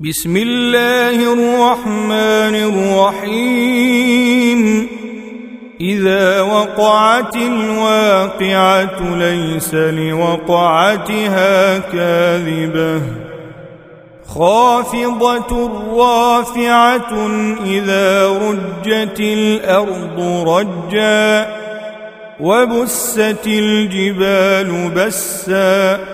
بسم الله الرحمن الرحيم. إذا وقعت الواقعة ليس لوقعتها كاذبة. خافضة رافعة إذا رجت الأرض رجا. وبست الجبال بسّا.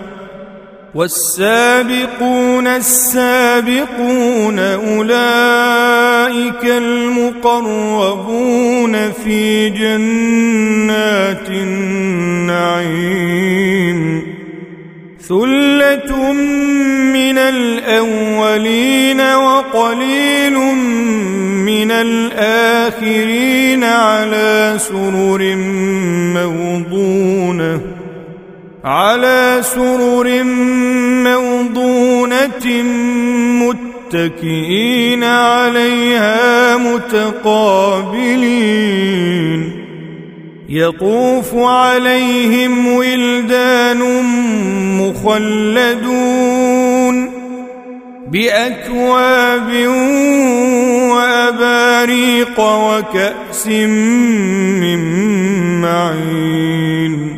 والسابقون السابقون أولئك المقربون في جنات النعيم. ثلة من الأولين وقليل من الآخرين على سرر موضونة على سرر موضونة متكئين عليها متقابلين. يطوف عليهم ولدان مخلدون بأكواب وأباريق وكأس من معين.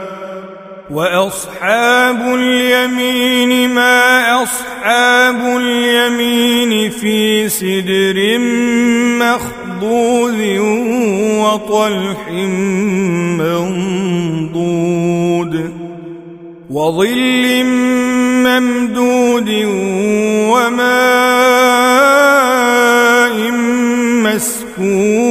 وأصحاب اليمين ما أصحاب اليمين في سدر مخضود وطلح منضود وظل ممدود وماء مسكوب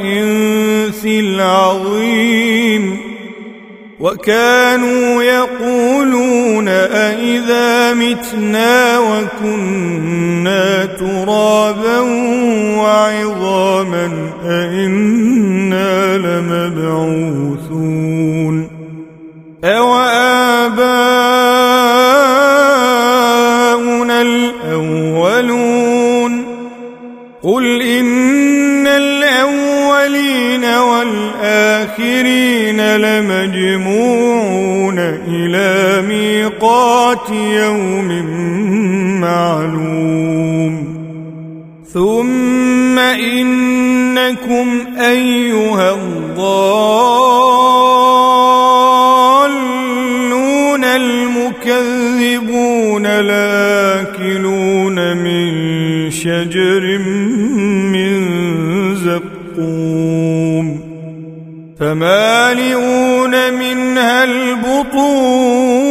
وكانوا يقولون أئذا متنا وكنا ترابا وعظاما أئنا لمبعوثون أوآباؤنا الأولون قل ثم إنكم أيها الضالون المكذبون لآكلون من شجر من زقوم فمالئون منها البطون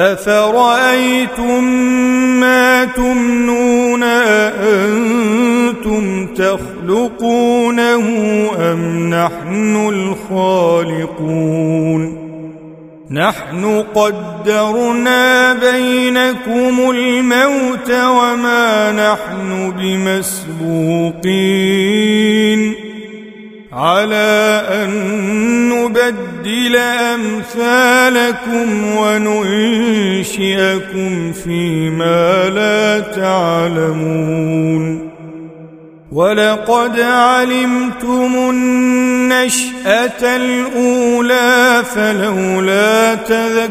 أفرأيتم ما تمنون أأنتم تخلقونه أم نحن الخالقون نحن قدرنا بينكم الموت وما نحن بمسبوقين على أن نبدل أمثالكم وننشئكم فيما لا تعلمون. ولقد علمتم النشأة الأولى فلولا تذكرون.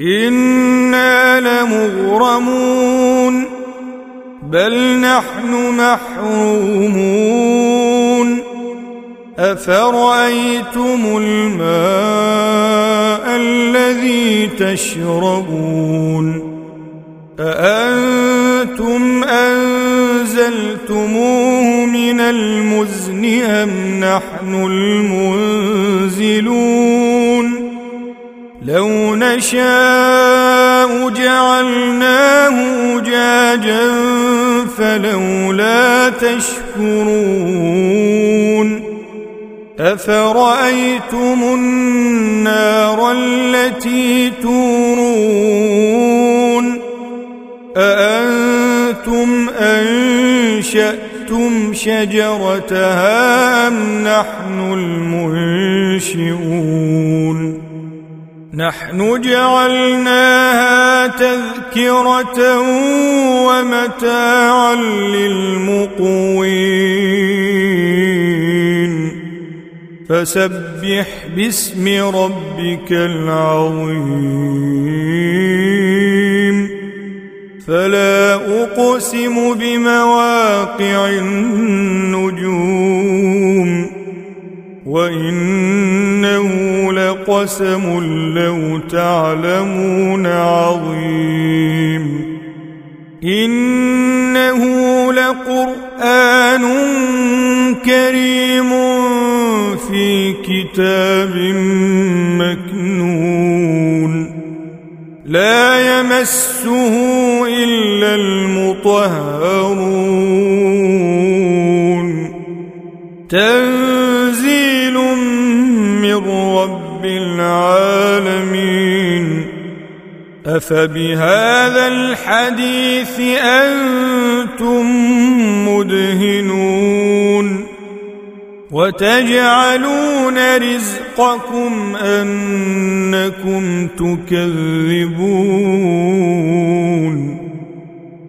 إنا لمغرمون بل نحن محرومون أفرأيتم الماء الذي تشربون أأنتم أنزلتموه من المزن أم نحن المنزلون لو نشاء جعلناه أجاجا فلولا تشكرون أفرأيتم النار التي تورون أأنتم أنشأتم شجرتها أم نحن المنشئون نحن جعلناها تذكرة ومتاعا للمقوين. فسبح باسم ربك العظيم. فلا أقسم بمواقع النجوم. وإنه لقسم لو تعلمون عظيم. إنه لقرآن كريم في كتاب مكنون. لا يمسه إلا المطهرون. تنزيل من رب العالمين. أفبهذا الحديث أنتم مدهنون. وتجعلون رزقكم أنكم تكذبون.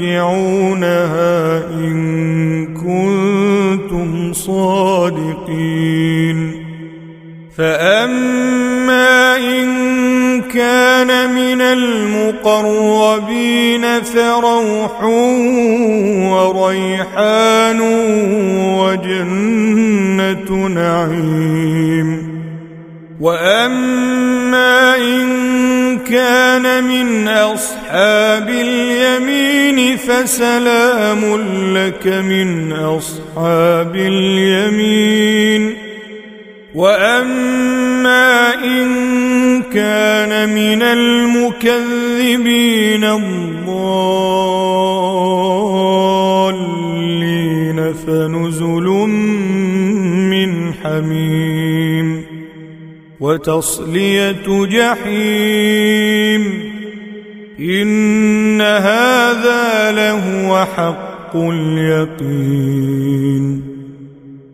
ترجعونها إن كنتم صادقين فأما إن كان من المقربين فروح وريحان وجنة نعيم واما ان كان من أصحاب اليمين فسلام لك من أصحاب اليمين. وأما إن كان من المكذبين الضالين فنزل من حميم وتصلية جحيم إن هذا لهو حق اليقين.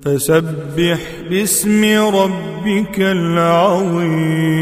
فسبح باسم ربك العظيم.